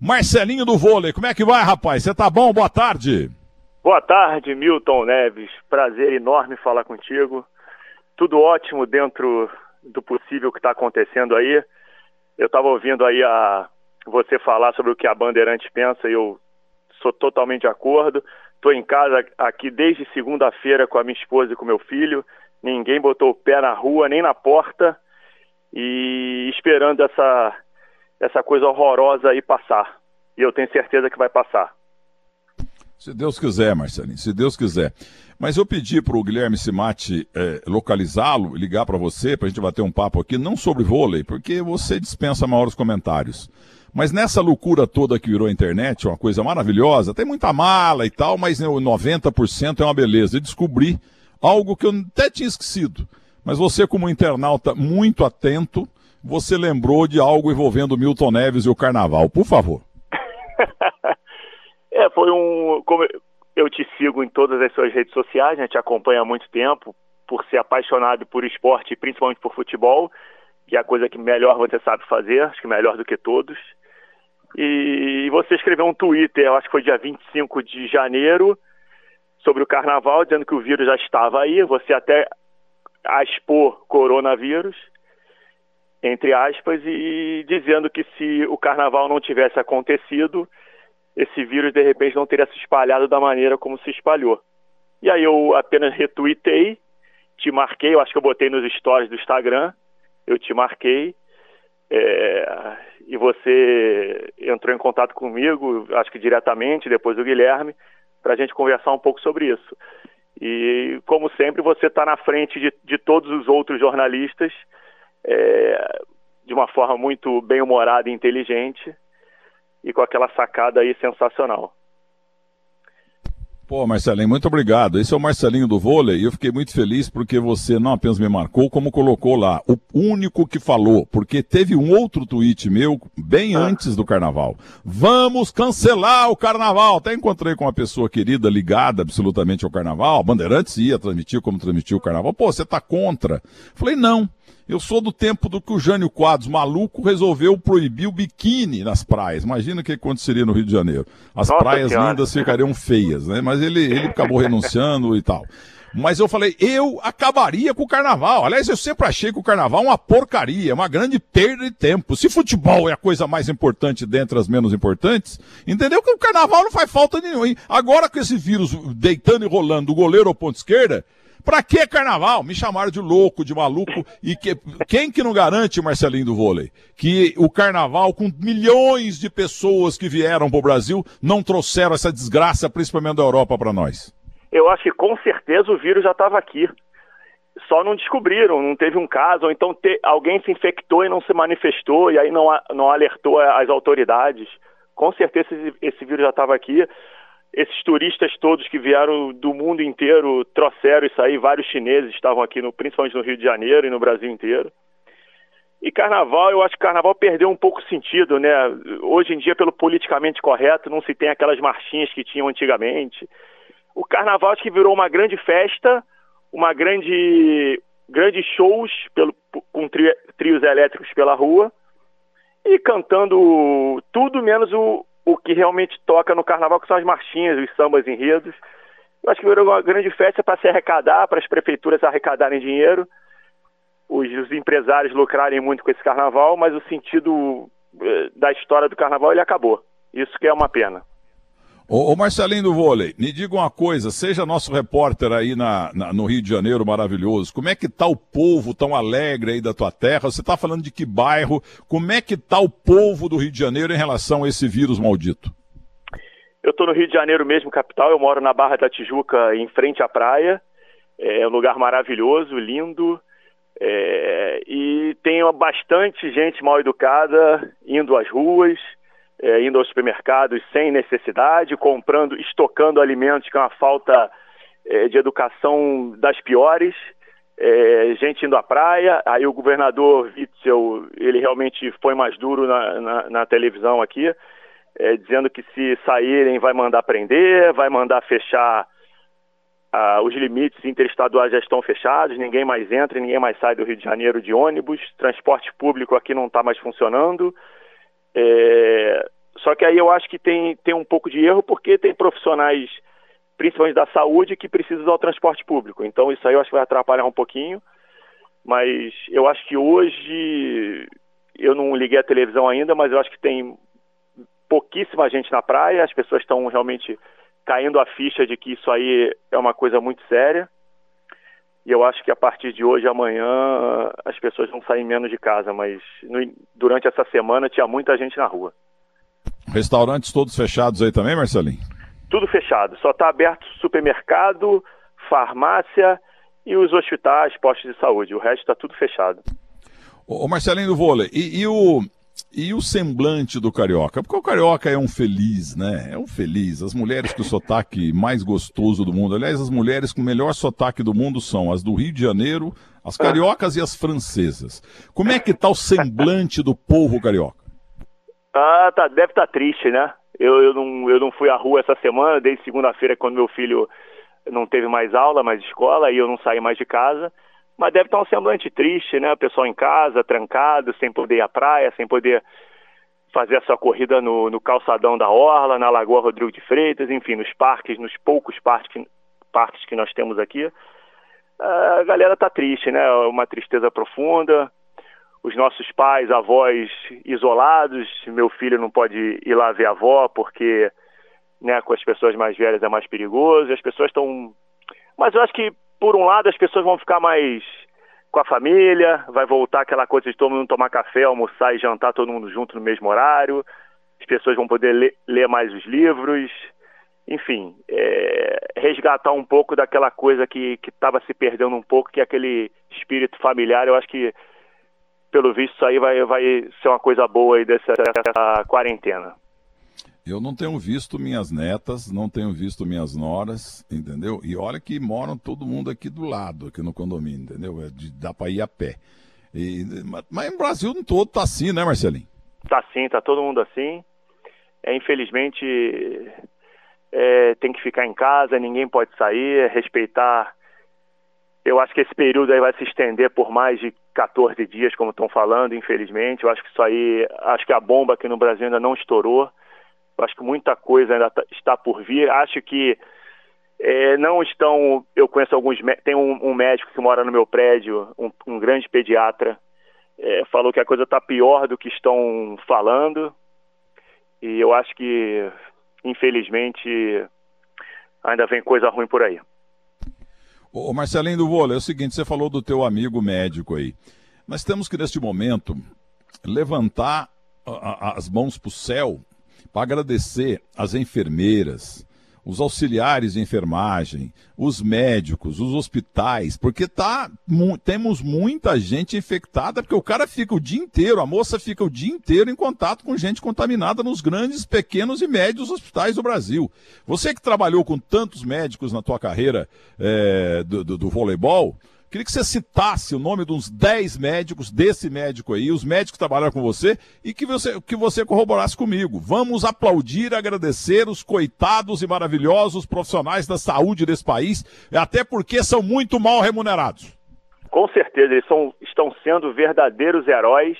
Marcelinho do vôlei, como é que vai, rapaz? Você tá bom? Boa tarde. Boa tarde, Milton Neves. Prazer enorme falar contigo. Tudo ótimo dentro do possível que está acontecendo aí. Eu estava ouvindo aí a você falar sobre o que a Bandeirante pensa e eu sou totalmente de acordo. Estou em casa aqui desde segunda-feira com a minha esposa e com meu filho. Ninguém botou o pé na rua nem na porta e esperando essa essa coisa horrorosa aí passar. E eu tenho certeza que vai passar. Se Deus quiser, Marcelinho, se Deus quiser. Mas eu pedi para o Guilherme Simati é, localizá-lo, ligar para você, para a gente bater um papo aqui, não sobre vôlei, porque você dispensa maiores comentários. Mas nessa loucura toda que virou a internet, uma coisa maravilhosa, tem muita mala e tal, mas 90% é uma beleza. E descobri algo que eu até tinha esquecido. Mas você, como internauta muito atento, você lembrou de algo envolvendo Milton Neves e o Carnaval. Por favor. é, foi um. Como eu te sigo em todas as suas redes sociais, a gente acompanha há muito tempo, por ser apaixonado por esporte, principalmente por futebol, que é a coisa que melhor você sabe fazer, acho que melhor do que todos. E você escreveu um Twitter, acho que foi dia 25 de janeiro, sobre o carnaval, dizendo que o vírus já estava aí, você até expor coronavírus entre aspas, e dizendo que se o carnaval não tivesse acontecido, esse vírus de repente não teria se espalhado da maneira como se espalhou. E aí eu apenas retuitei, te marquei, eu acho que eu botei nos stories do Instagram, eu te marquei, é, e você entrou em contato comigo, acho que diretamente, depois do Guilherme, para a gente conversar um pouco sobre isso. E, como sempre, você está na frente de, de todos os outros jornalistas é, de uma forma muito bem humorada e inteligente e com aquela sacada aí sensacional. Pô, Marcelinho, muito obrigado. Esse é o Marcelinho do vôlei e eu fiquei muito feliz porque você não apenas me marcou, como colocou lá, o único que falou, porque teve um outro tweet meu bem ah. antes do carnaval. Vamos cancelar o carnaval. Até encontrei com uma pessoa querida ligada absolutamente ao carnaval. Bandeirantes ia transmitir como transmitiu o carnaval. Pô, você tá contra? Falei, não. Eu sou do tempo do que o Jânio Quadros, maluco, resolveu proibir o biquíni nas praias. Imagina o que aconteceria no Rio de Janeiro. As Nossa praias senhora. lindas ficariam feias, né? Mas ele, ele acabou renunciando e tal. Mas eu falei, eu acabaria com o carnaval. Aliás, eu sempre achei que o carnaval é uma porcaria, uma grande perda de tempo. Se futebol é a coisa mais importante dentre as menos importantes, entendeu que o carnaval não faz falta nenhuma. Agora com esse vírus deitando e rolando do goleiro ao ponto esquerda, Pra que carnaval? Me chamaram de louco, de maluco. E que, quem que não garante, Marcelinho do vôlei, que o carnaval, com milhões de pessoas que vieram pro Brasil, não trouxeram essa desgraça, principalmente da Europa, para nós? Eu acho que com certeza o vírus já estava aqui. Só não descobriram, não teve um caso, ou então te, alguém se infectou e não se manifestou, e aí não, não alertou as autoridades. Com certeza esse, esse vírus já estava aqui esses turistas todos que vieram do mundo inteiro trouxeram isso aí, vários chineses estavam aqui, no, principalmente no Rio de Janeiro e no Brasil inteiro. E carnaval, eu acho que carnaval perdeu um pouco o sentido, né? Hoje em dia, pelo politicamente correto, não se tem aquelas marchinhas que tinham antigamente. O carnaval acho que virou uma grande festa, uma grande grandes shows pelo, com tri, trios elétricos pela rua e cantando tudo menos o, o que realmente toca no carnaval, que são as marchinhas, os sambas enredos. Eu acho que virou uma grande festa para se arrecadar, para as prefeituras arrecadarem dinheiro, os, os, empresários lucrarem muito com esse carnaval, mas o sentido eh, da história do carnaval ele acabou. Isso que é uma pena. Ô, ô, Marcelinho do vôlei, me diga uma coisa, seja nosso repórter aí na, na, no Rio de Janeiro maravilhoso, como é que tá o povo tão alegre aí da tua terra? Você tá falando de que bairro? Como é que tá o povo do Rio de Janeiro em relação a esse vírus maldito? Eu tô no Rio de Janeiro mesmo, capital, eu moro na Barra da Tijuca, em frente à praia, é um lugar maravilhoso, lindo, é, e tem bastante gente mal educada indo às ruas, é, indo aos supermercados sem necessidade, comprando, estocando alimentos com é a falta é, de educação das piores, é, gente indo à praia, aí o governador Witzel, ele realmente foi mais duro na, na, na televisão aqui, é, dizendo que se saírem vai mandar prender, vai mandar fechar ah, os limites interestaduais já estão fechados, ninguém mais entra, ninguém mais sai do Rio de Janeiro de ônibus, transporte público aqui não está mais funcionando, é, Só que aí eu acho que tem, tem um pouco de erro porque tem profissionais, principalmente da saúde, que precisam usar o transporte público. Então isso aí eu acho que vai atrapalhar um pouquinho. Mas eu acho que hoje eu não liguei a televisão ainda, mas eu acho que tem pouquíssima gente na praia, as pessoas estão realmente caindo a ficha de que isso aí é uma coisa muito séria. E eu acho que a partir de hoje, amanhã, as pessoas vão sair menos de casa, mas no, durante essa semana tinha muita gente na rua. Restaurantes todos fechados aí também, Marcelinho? Tudo fechado. Só está aberto supermercado, farmácia e os hospitais, postos de saúde. O resto está tudo fechado. Ô, Marcelinho do vôlei, e, e, o, e o semblante do carioca? Porque o carioca é um feliz, né? É um feliz. As mulheres com o sotaque mais gostoso do mundo. Aliás, as mulheres com o melhor sotaque do mundo são as do Rio de Janeiro, as cariocas e as francesas. Como é que tá o semblante do povo carioca? Ah, tá, deve estar tá triste, né? Eu, eu, não, eu não fui à rua essa semana, desde segunda-feira, quando meu filho não teve mais aula, mais escola, e eu não saí mais de casa mas deve estar um semblante triste, né? O pessoal em casa, trancado, sem poder ir à praia, sem poder fazer a sua corrida no, no calçadão da Orla, na Lagoa Rodrigo de Freitas, enfim, nos parques, nos poucos parques, parques que nós temos aqui. A galera tá triste, né? Uma tristeza profunda. Os nossos pais, avós isolados. Meu filho não pode ir lá ver a avó porque, né, com as pessoas mais velhas é mais perigoso. As pessoas estão. Mas eu acho que por um lado, as pessoas vão ficar mais com a família, vai voltar aquela coisa de todo mundo tomar café, almoçar e jantar todo mundo junto no mesmo horário, as pessoas vão poder ler, ler mais os livros, enfim, é, resgatar um pouco daquela coisa que estava se perdendo um pouco, que é aquele espírito familiar. Eu acho que, pelo visto, isso aí vai, vai ser uma coisa boa aí dessa, dessa quarentena. Eu não tenho visto minhas netas, não tenho visto minhas noras, entendeu? E olha que moram todo mundo aqui do lado, aqui no condomínio, entendeu? É de, dá para ir a pé. E, mas no Brasil todo tá assim, né, Marcelinho? Tá sim, tá todo mundo assim. É, infelizmente, é, tem que ficar em casa, ninguém pode sair, é respeitar. Eu acho que esse período aí vai se estender por mais de 14 dias, como estão falando, infelizmente. Eu acho que isso aí, acho que a bomba aqui no Brasil ainda não estourou. Eu acho que muita coisa ainda tá, está por vir. Acho que é, não estão. Eu conheço alguns. Tem um, um, médico que mora no meu prédio, um, um grande pediatra, é, falou que a coisa está pior do que estão falando. E eu acho que, infelizmente, ainda vem coisa ruim por aí. Ô Marcelinho do Vôlei, é o seguinte: você falou do teu amigo médico aí. Nós temos que, neste momento, levantar as mãos para o céu para agradecer as enfermeiras, os auxiliares de enfermagem, os médicos, os hospitais, porque tá, mu temos muita gente infectada, porque o cara fica o dia inteiro, a moça fica o dia inteiro em contato com gente contaminada nos grandes, pequenos e médios hospitais do Brasil. Você que trabalhou com tantos médicos na tua carreira é, do, do, do voleibol, Queria que você citasse o nome de uns 10 médicos, desse médico aí, os médicos que trabalharam com você, e que você, que você corroborasse comigo. Vamos aplaudir, agradecer os coitados e maravilhosos profissionais da saúde desse país, até porque são muito mal remunerados. Com certeza, eles são, estão sendo verdadeiros heróis.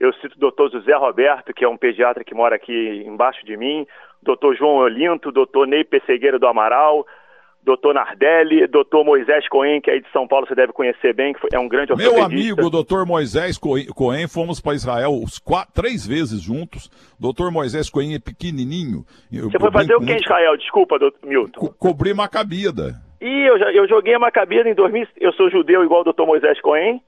Eu cito o doutor José Roberto, que é um pediatra que mora aqui embaixo de mim, doutor João Olinto, doutor Ney Pessegueira do Amaral, doutor Nardelli, doutor Moisés Cohen, que é de São Paulo você deve conhecer bem, que é um grande Meu amigo, doutor Moisés Cohen, fomos para Israel os quatro, três vezes juntos. Doutor Moisés Cohen é pequenininho. Você foi fazer o que em Israel? Desculpa, doutor Milton. Co cobrir Macabida. E eu, eu joguei a Macabida em 2000, eu sou judeu igual o doutor Moisés Cohen,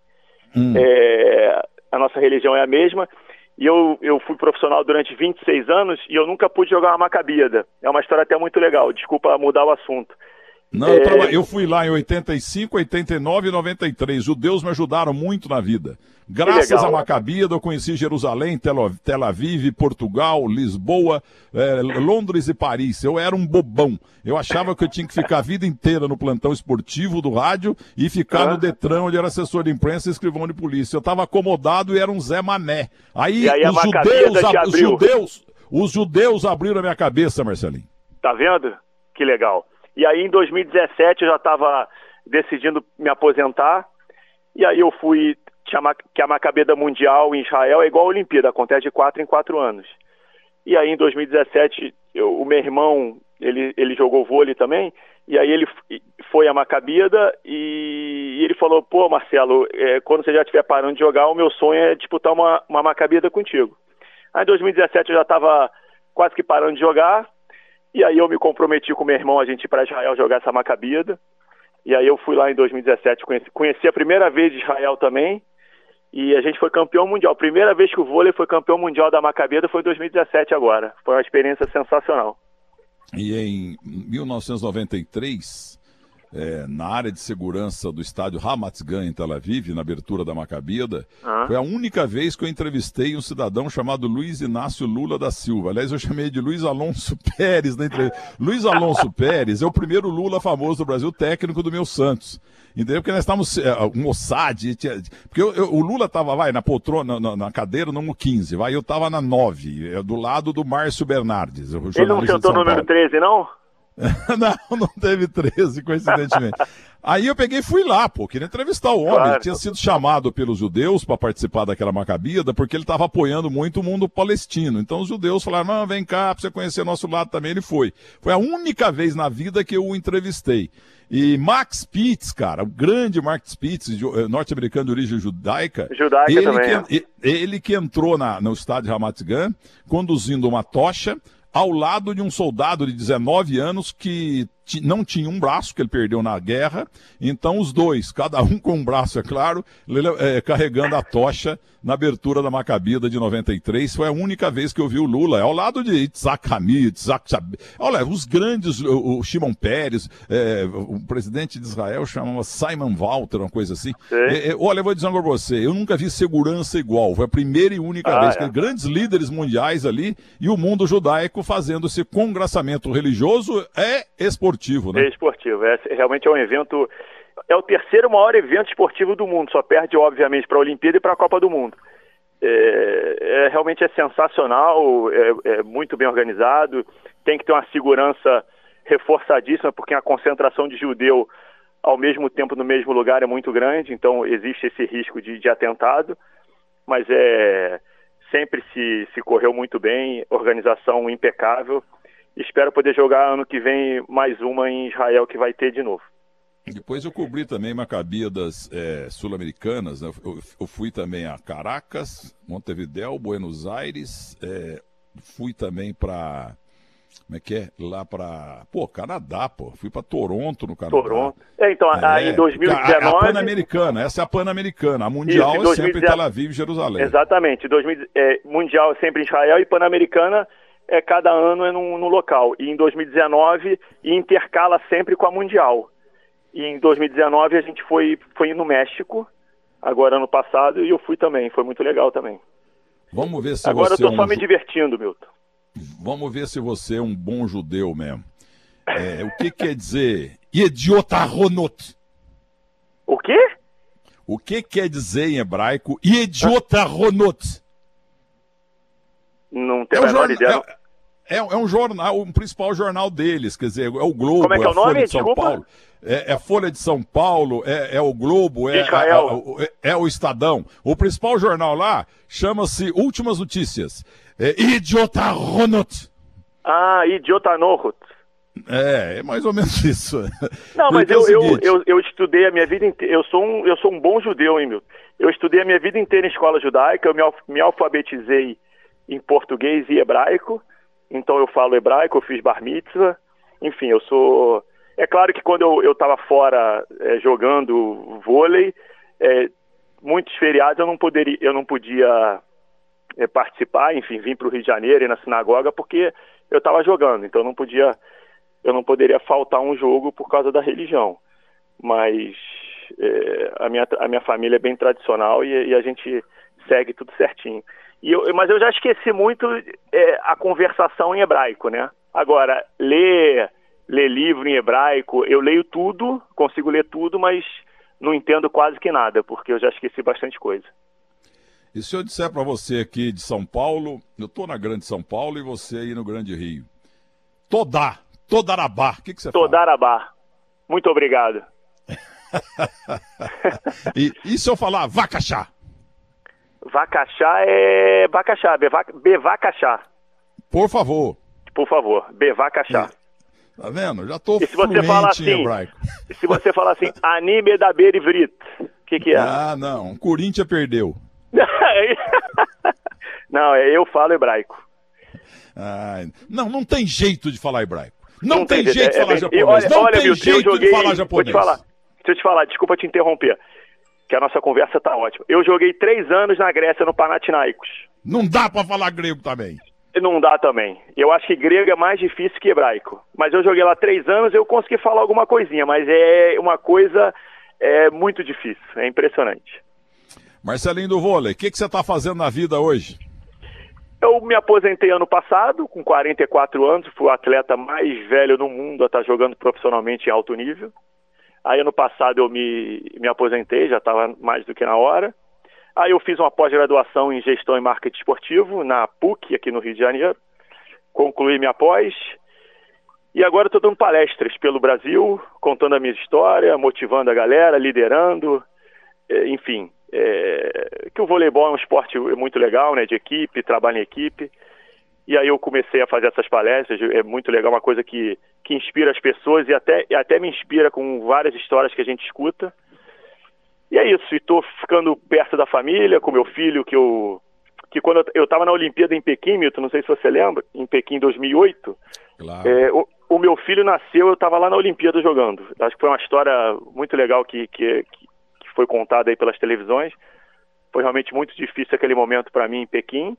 hum. é, a nossa religião é a mesma. E eu, eu fui profissional durante 26 anos e eu nunca pude jogar uma macabida. É uma história até muito legal, desculpa mudar o assunto. Não, é... eu, traba... eu, fui lá em 85, 89 e 93. Judeus me ajudaram muito na vida. Graças a Macabida, eu conheci Jerusalém, Tel Aviv, Portugal, Lisboa, é, Londres e Paris. Eu era um bobão. Eu achava que eu tinha que ficar a vida inteira no plantão esportivo do rádio e ficar ah. no Detran, onde era assessor de imprensa e escrivão de polícia. Eu estava acomodado e era um Zé Mané. Aí, aí os, judeus, os, judeus, os judeus abriram a minha cabeça, Marcelinho. Tá vendo? Que legal. E aí em 2017 eu já estava decidindo me aposentar. E aí eu fui, que a Macabeda Mundial em Israel é igual a Olimpíada, acontece de quatro em quatro anos. E aí em 2017 eu, o meu irmão ele, ele jogou vôlei também e aí ele foi a Macabida e, e ele falou, pô Marcelo, é, quando você já estiver parando de jogar, o meu sonho é disputar uma, uma contigo. Aí em 2017 eu já estava quase que parando de jogar e aí eu me comprometi com meu irmão a gente ir para Israel jogar essa Macabida. E aí eu fui lá em 2017, conheci, conheci a primeira vez Israel também e a gente foi campeão mundial. Primeira vez que o vôlei foi campeão mundial da Macabeda foi em 2017 agora. Foi uma experiência sensacional. E em 1993, é, na área de segurança do estádio Ramat Gan em Tel Aviv, na abertura da Macabida, ah. foi a única vez que eu entrevistei um cidadão chamado Luiz Inácio Lula da Silva. Aliás, eu chamei de Luiz Alonso Pérez na entrevista. Luiz Alonso Pérez é o primeiro Lula famoso do Brasil, técnico do meu Santos. Entendeu? Porque nós estávamos, é, um Mossad, porque eu, eu, o Lula estava, vai, na poltrona, na, na, cadeira número 15, vai, eu estava na 9, é, do lado do Márcio Bernardes. Ele não sentou no número 13, não? não, não teve 13, coincidentemente. Aí eu peguei e fui lá, pô, queria entrevistar o homem. Claro. Ele tinha sido chamado pelos judeus para participar daquela macabida, porque ele estava apoiando muito o mundo palestino. Então os judeus falaram: não, vem cá, para você conhecer nosso lado também. Ele foi. Foi a única vez na vida que eu o entrevistei. E Max Pitts, cara, o grande Max Pitts, eh, norte-americano de origem judaica. Judaica ele também. Que, é. ele que entrou na, no estádio Ramat Gan, conduzindo uma tocha ao lado de um soldado de 19 anos que não tinha um braço, que ele perdeu na guerra. Então, os dois, cada um com um braço, é claro, é, carregando a tocha na abertura da Macabida de 93. Foi a única vez que eu vi o Lula, ao lado de Itzhak Hamid, Itzhak Olha, os grandes, o, o Shimon Peres, é, o presidente de Israel chamava Simon Walter, uma coisa assim. É, é, olha, eu vou dizer uma coisa pra você, eu nunca vi segurança igual. Foi a primeira e única ah, vez que é. grandes líderes mundiais ali e o mundo judaico fazendo esse congraçamento religioso é esportivo, né? É esportivo, é, realmente é um evento é o terceiro maior evento esportivo do mundo, só perde, obviamente, para a Olimpíada e para a Copa do Mundo. É, é, realmente é sensacional, é, é, muito bem organizado, tem que ter uma segurança reforçadíssima, porque a concentração de judeu ao mesmo tempo no mesmo lugar é muito grande, então existe esse risco de, de atentado, mas é sempre se, se correu muito bem, organização impecável. Espero poder jogar ano que vem mais uma em Israel que vai ter de novo. Depois eu cobri também Macabidas é, sul-americanas. Né? Eu, eu, fui também a Caracas, Montevideo, Buenos Aires. É, fui também para como é que é? Lá para, pô, Canadá, pô. Fui para Toronto, no Canadá. Toronto. É, então, é, em 2019... A, a Pan-Americana, essa é a Pan-Americana. A Mundial Isso, 2019... é sempre em Tel Aviv e Jerusalém. Exatamente. 2000, é, mundial é sempre em Israel e Pan-Americana é cada ano é num, num local. E em 2019 intercala sempre com a Mundial. E em 2019 a gente foi, foi no México, agora ano passado, e eu fui também, foi muito legal também. Vamos ver se agora você. Agora eu tô é só um... me divertindo, Milton. Vamos ver se você é um bom judeu mesmo. É, o que quer dizer idiotarronot? O quê? O que quer dizer em hebraico idiotarronot? Não tenho é a menor ideia. É, é, é, um jornal, um principal jornal deles, quer dizer, é o Globo, Como é, que é, o nome? de São Desculpa. Paulo. É, é Folha de São Paulo, é, é o Globo, é, é, é, o Estadão. O principal jornal lá chama-se Últimas Notícias. É Idiotarronot. Ah, Idiotarnot. É, é mais ou menos isso. Não, mas eu, eu, eu, eu, estudei a minha vida inteira. Eu sou um, eu sou um bom judeu, hein, meu? Eu estudei a minha vida inteira em escola judaica, eu me, me alfabetizei em português e hebraico. Então eu falo hebraico, eu fiz bar mitzvah. Enfim, eu sou. É claro que quando eu estava fora é, jogando vôlei, é, muitos feriados eu não poderia, eu não podia é, participar, enfim, vim para o Rio de Janeiro e na sinagoga porque eu estava jogando, então eu não podia, eu não poderia faltar um jogo por causa da religião. Mas é, a, minha, a minha família é bem tradicional e, e a gente segue tudo certinho. Eu, mas eu já esqueci muito é, a conversação em hebraico, né? Agora, ler, ler livro em hebraico, eu leio tudo, consigo ler tudo, mas não entendo quase que nada, porque eu já esqueci bastante coisa. E se eu disser para você aqui de São Paulo, eu estou na Grande São Paulo e você aí no Grande Rio. Todá, Todarabá, o que, que você Todarabá. fala? Muito obrigado. e, e se eu falar vacaxá? Vacaxá é Bacaxá, Bevacaxá. Por favor. Por favor, Bevá Cachá. Tá vendo? Já tô e se você falar assim, hebraico. Se você falar assim, anime da Berivrit, o que que é? Ah, não. Corinthians perdeu. não, é eu falo hebraico. Ah, não, não tem jeito de falar hebraico. Não, não tem, tem, jeito de é, falar é, japonês. Olha, não olha, tem jeito joguei, de falar japonês. Vou te falar, deixa eu te falar, desculpa te interromper, que a nossa conversa tá ótima. Eu joguei três anos na Grécia no Panathinaikos. Não dá para falar grego também. Não dá também. Eu acho que grego é mais difícil que hebraico. Mas eu joguei lá três anos, eu consegui falar alguma coisinha, mas é uma coisa é muito difícil, é impressionante. Marcelinho do vôlei, o que, que você está fazendo na vida hoje? Eu me aposentei ano passado, com 44 anos, fui o atleta mais velho no mundo a estar tá jogando profissionalmente em alto nível. Aí ano passado eu me, me aposentei, já estava mais do que na hora. Aí eu fiz uma pós-graduação em gestão e marketing esportivo na PUC, aqui no Rio de Janeiro. Concluí minha pós. E agora estou dando palestras pelo Brasil, contando a minha história, motivando a galera, liderando, eh, enfim, é, que o voleibol é um esporte muito legal, né, de equipe, trabalho em equipe. E aí eu comecei a fazer essas palestras, é muito legal, uma coisa que, que inspira as pessoas e até, e até me inspira com várias histórias que a gente escuta. E é isso, estou ficando perto da família, com meu filho, que eu que quando eu estava na Olimpíada em Pequim, Milton, não sei se você lembra, em Pequim 2008, claro. é, o, o, meu filho nasceu, eu estava lá na Olimpíada jogando. Acho que foi uma história muito legal que, que, foi contada aí pelas televisões. Foi realmente muito difícil aquele momento para mim em Pequim.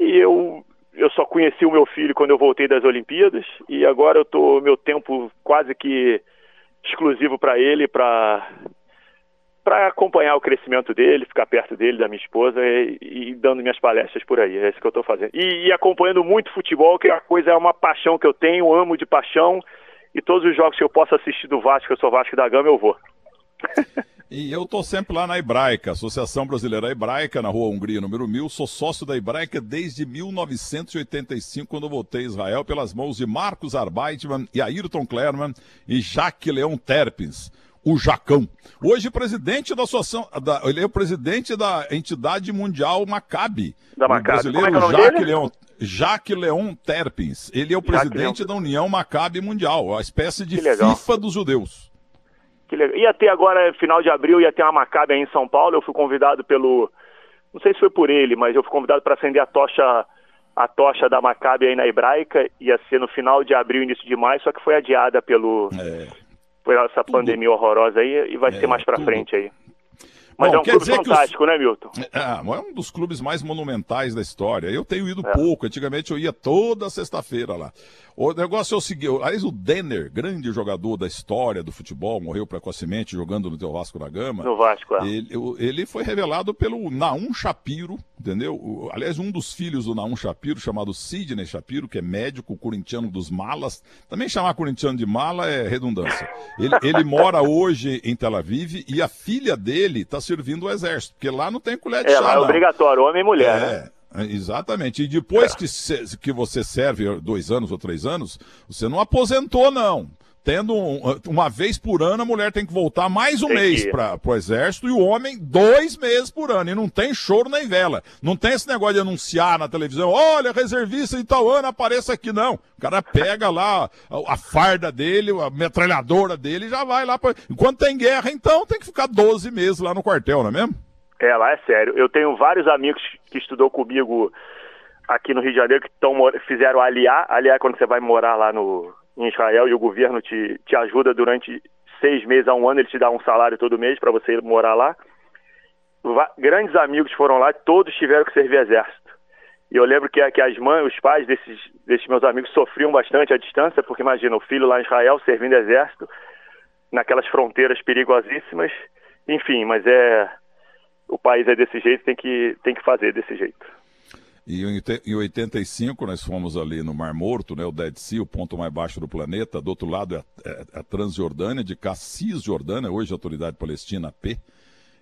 E eu eu só conheci o meu filho quando eu voltei das Olimpíadas e agora eu tô meu tempo quase que exclusivo para ele, para para acompanhar o crescimento dele, ficar perto dele, da minha esposa e, e dando minhas palestras por aí. É isso que eu estou fazendo. E, e, acompanhando muito futebol, que a coisa é uma paixão que eu tenho, amo de paixão. E todos os jogos que eu posso assistir do Vasco, eu sou Vasco da Gama, eu vou. E eu tô sempre lá na Hebraica, Associação Brasileira Hebraica, na Rua Hungria, número 1000. Sou sócio da Hebraica desde 1985, quando voltei a Israel, pelas mãos de Marcos Arbeitman e Ayrton Klerman e Jacques Leon Terpins, o Jacão. Hoje presidente da associação, da, ele é o presidente da entidade mundial Maccabi. Da Maccabi. brasileiro é, é Jacques Leon, Jacques Leon Terpins. Ele é o presidente da União Maccabi Mundial, a espécie de FIFA dos judeus. Que legal. Ia ter agora, final de abril, ia ter uma Maccabi aí em São Paulo. Eu fui convidado pelo. Não sei se foi por ele, mas eu fui convidado para acender a tocha a tocha da Maccabi aí na Hebraica. Ia ser no final de abril, início de maio, só que foi adiada pelo. É. Por essa tudo. pandemia horrorosa aí e vai é, ser mais para frente aí. Mas Bom, é um clube fantástico, os... né, Milton? É, é, um dos clubes mais monumentais da história. Eu tenho ido é. pouco, antigamente eu ia toda sexta-feira lá. O negócio é o seguinte, aliás, o Denner, grande jogador da história do futebol, morreu precocemente jogando no teu Vasco da Gama. No Vasco, é. Ele, ele foi revelado pelo Naum Shapiro, entendeu? O, aliás, um dos filhos do Naum Shapiro, chamado Sidney Shapiro, que é médico corintiano dos malas. Também chamar corintiano de mala é redundância. Ele, ele mora hoje em Tel Aviv e a filha dele está servindo o exército, porque lá não tem colher de é, chá. É, é obrigatório, homem e mulher, é. né? Exatamente. E depois que, se, que você serve dois anos ou três anos, você não aposentou, não. Tendo um, uma vez por ano, a mulher tem que voltar mais um tem mês para o exército e o homem dois meses por ano. E não tem choro nem vela. Não tem esse negócio de anunciar na televisão: olha, reservista de tal ano, apareça aqui. Não. O cara pega lá a, a farda dele, a metralhadora dele e já vai lá. Pra... Enquanto tem guerra, então tem que ficar 12 meses lá no quartel, não é mesmo? É, lá é sério. Eu tenho vários amigos que estudou comigo aqui no Rio de Janeiro que tão, fizeram aliar. Aliar é quando você vai morar lá no, em Israel e o governo te, te ajuda durante seis meses a um ano, ele te dá um salário todo mês para você morar lá. Va grandes amigos foram lá, todos tiveram que servir exército. E eu lembro que, que as mães, os pais desses, desses meus amigos sofriam bastante à distância, porque imagina, o filho lá em Israel servindo exército, naquelas fronteiras perigosíssimas. Enfim, mas é o país é desse jeito, tem que, tem que fazer desse jeito. E em 85 nós fomos ali no Mar Morto, né, o Dead Sea, o ponto mais baixo do planeta. Do outro lado é, é, é a Transjordânia, de Cassis, Jordânia, hoje a Autoridade Palestina, P.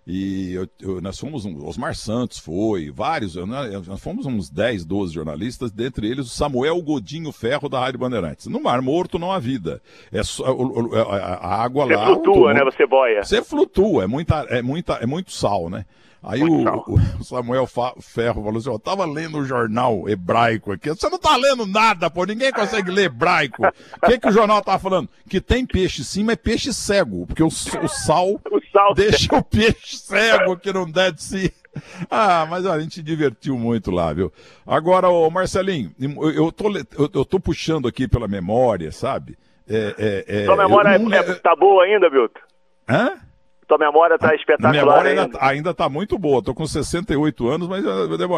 E eu, eu, nós fomos, um, Osmar Santos foi, vários, nós fomos uns 10, 12 jornalistas, dentre eles o Samuel Godinho Ferro da Rádio Bandeirantes. No Mar Morto não há vida. É só, a, a, água você lá. Você flutua, né? Você boia. Você flutua, é, muita, é, muita, é muito sal, né? Aí o, o, Samuel Ferro falou assim: eu tava lendo o jornal hebraico aqui. Você não tá lendo nada, pô, ninguém consegue ler hebraico. O que, que o jornal tava falando? Que tem peixe sim, mas peixe cego, porque o, o sal, o sal deixa o peixe cego que não deve se. Ah, mas a gente divertiu muito lá, viu? Agora, ô Marcelinho, eu tô, eu tô puxando aqui pela memória, sabe? É, é, é, Sua memória não... é, tá boa ainda, Milton? Hã? Tua memória está espetacular. A memória ainda, ainda está muito boa. Estou com 68 anos, mas,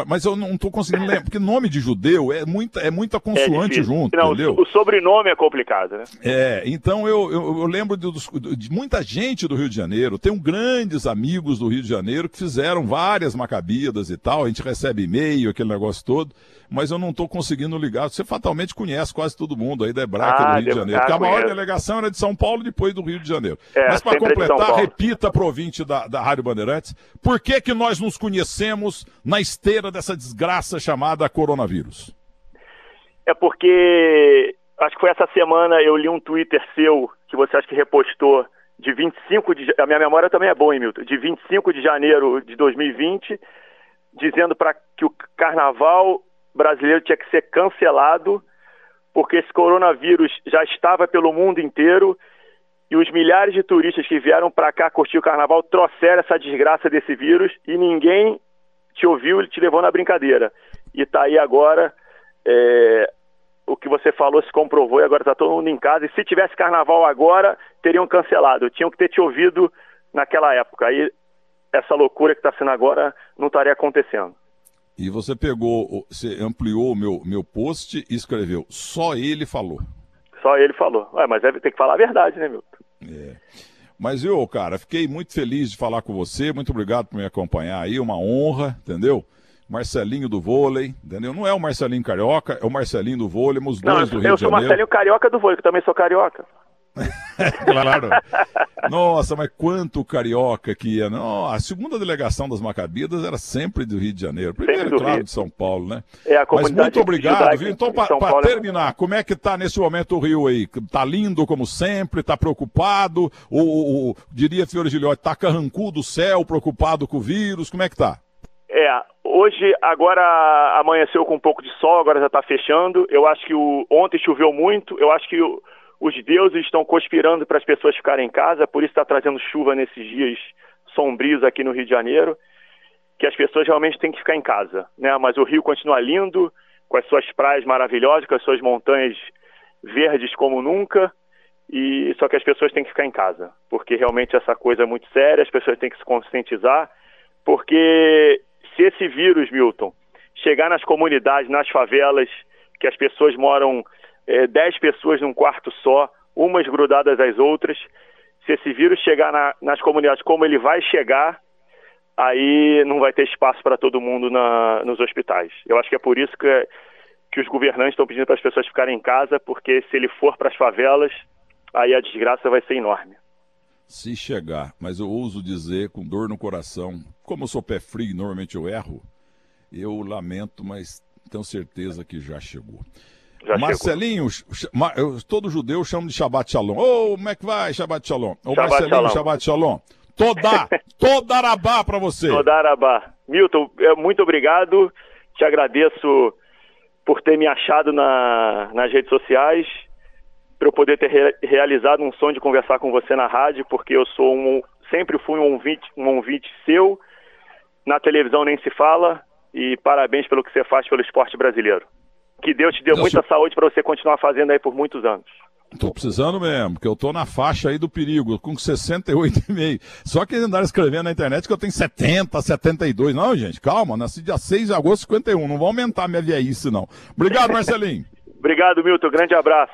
mas eu não estou conseguindo lembrar. Porque nome de judeu é muita, é muita consoante é junto, não, entendeu? O sobrenome é complicado, né? É, então eu, eu, eu lembro de, de, muita gente do Rio de Janeiro. Tenho grandes amigos do Rio de Janeiro que fizeram várias macabidas e tal. A gente recebe e-mail, aquele negócio todo mas eu não estou conseguindo ligar. Você fatalmente conhece quase todo mundo aí da Hebraica ah, do Rio de Janeiro, porque a maior conheço. delegação era de São Paulo, depois do Rio de Janeiro. É, mas para completar, repita para ouvinte da, da Rádio Bandeirantes, por que, que nós nos conhecemos na esteira dessa desgraça chamada coronavírus? É porque, acho que foi essa semana, eu li um Twitter seu, que você acha que repostou, de 25 de... A minha memória também é boa, hein, Milton? De 25 de janeiro de 2020, dizendo para que o carnaval brasileiro tinha que ser cancelado, porque esse coronavírus já estava pelo mundo inteiro e os milhares de turistas que vieram para cá curtir o carnaval trouxeram essa desgraça desse vírus e ninguém te ouviu e te levou na brincadeira. E está aí agora, é, o que você falou se comprovou e agora está todo mundo em casa. E se tivesse carnaval agora, teriam cancelado. Tinham que ter te ouvido naquela época. Aí essa loucura que está sendo agora não estaria acontecendo. E você pegou, você ampliou o meu, meu post e escreveu, só ele falou. Só ele falou. Ué, mas deve ter que falar a verdade, né, Milton? É. Mas eu, cara, fiquei muito feliz de falar com você. Muito obrigado por me acompanhar aí. Uma honra, entendeu? Marcelinho do vôlei, entendeu? Não é o Marcelinho Carioca, é o Marcelinho do vôlei, os Não, dois do Rio de Janeiro. Eu sou Marcelinho Carioca do vôlei, que também sou carioca. claro. Nossa, mas quanto carioca que ia. Não, a segunda delegação das Macabidas era sempre do Rio de Janeiro. Primeiro, claro, Rio. de São Paulo, né? É a mas muito obrigado, viu? Então, para é terminar, como é que tá nesse momento o Rio aí? Tá lindo como sempre? Tá preocupado? Ou, ou diria Fiore Gilhote, tá carrancudo o céu, preocupado com o vírus? Como é que tá? É, hoje, agora amanheceu com um pouco de sol, agora já está fechando. Eu acho que o, ontem choveu muito. Eu acho que o, os deuses estão conspirando para as pessoas ficarem em casa, por isso está trazendo chuva nesses dias sombrios aqui no Rio de Janeiro, que as pessoas realmente têm que ficar em casa, né? Mas o Rio continua lindo, com as suas praias maravilhosas, com as suas montanhas verdes como nunca, e só que as pessoas têm que ficar em casa, porque realmente essa coisa é muito séria, as pessoas têm que se conscientizar, porque se esse vírus, Milton, chegar nas comunidades, nas favelas, que as pessoas moram é, 10 pessoas num quarto só, umas grudadas às outras. Se esse vírus chegar na, nas comunidades como ele vai chegar, aí não vai ter espaço para todo mundo na, nos hospitais. Eu acho que é por isso que, que os governantes estão pedindo para as pessoas ficarem em casa, porque se ele for para as favelas, aí a desgraça vai ser enorme. Se chegar, mas eu ouso dizer com dor no coração, como eu sou pé frio, normalmente eu erro, eu lamento, mas tenho certeza que já chegou. Já Marcelinho, chegou. todo judeu chama de Shabbat Shalom. Ô, oh, como é que vai, Shabbat Shalom? Ô, Marcelinho, Shalom. Shabbat Shalom. Toda, toda Arabá para você. Toda Arabá. Milton, muito obrigado. Te agradeço por ter me achado na, nas redes sociais, para eu poder ter re, realizado um sonho de conversar com você na rádio, porque eu sou um, sempre fui um ouvinte, um ouvinte seu. Na televisão nem se fala. E parabéns pelo que você faz pelo esporte brasileiro. Que Deus te dê muita se... saúde para você continuar fazendo aí por muitos anos. Tô precisando mesmo, porque eu tô na faixa aí do perigo, com 68,5. Só que andaram escrevendo na internet que eu tenho 70, 72. Não, gente, calma, nasci dia 6 de agosto 51. Não vou aumentar minha viehice, não. Obrigado, Marcelinho. Obrigado, Milton. Grande abraço.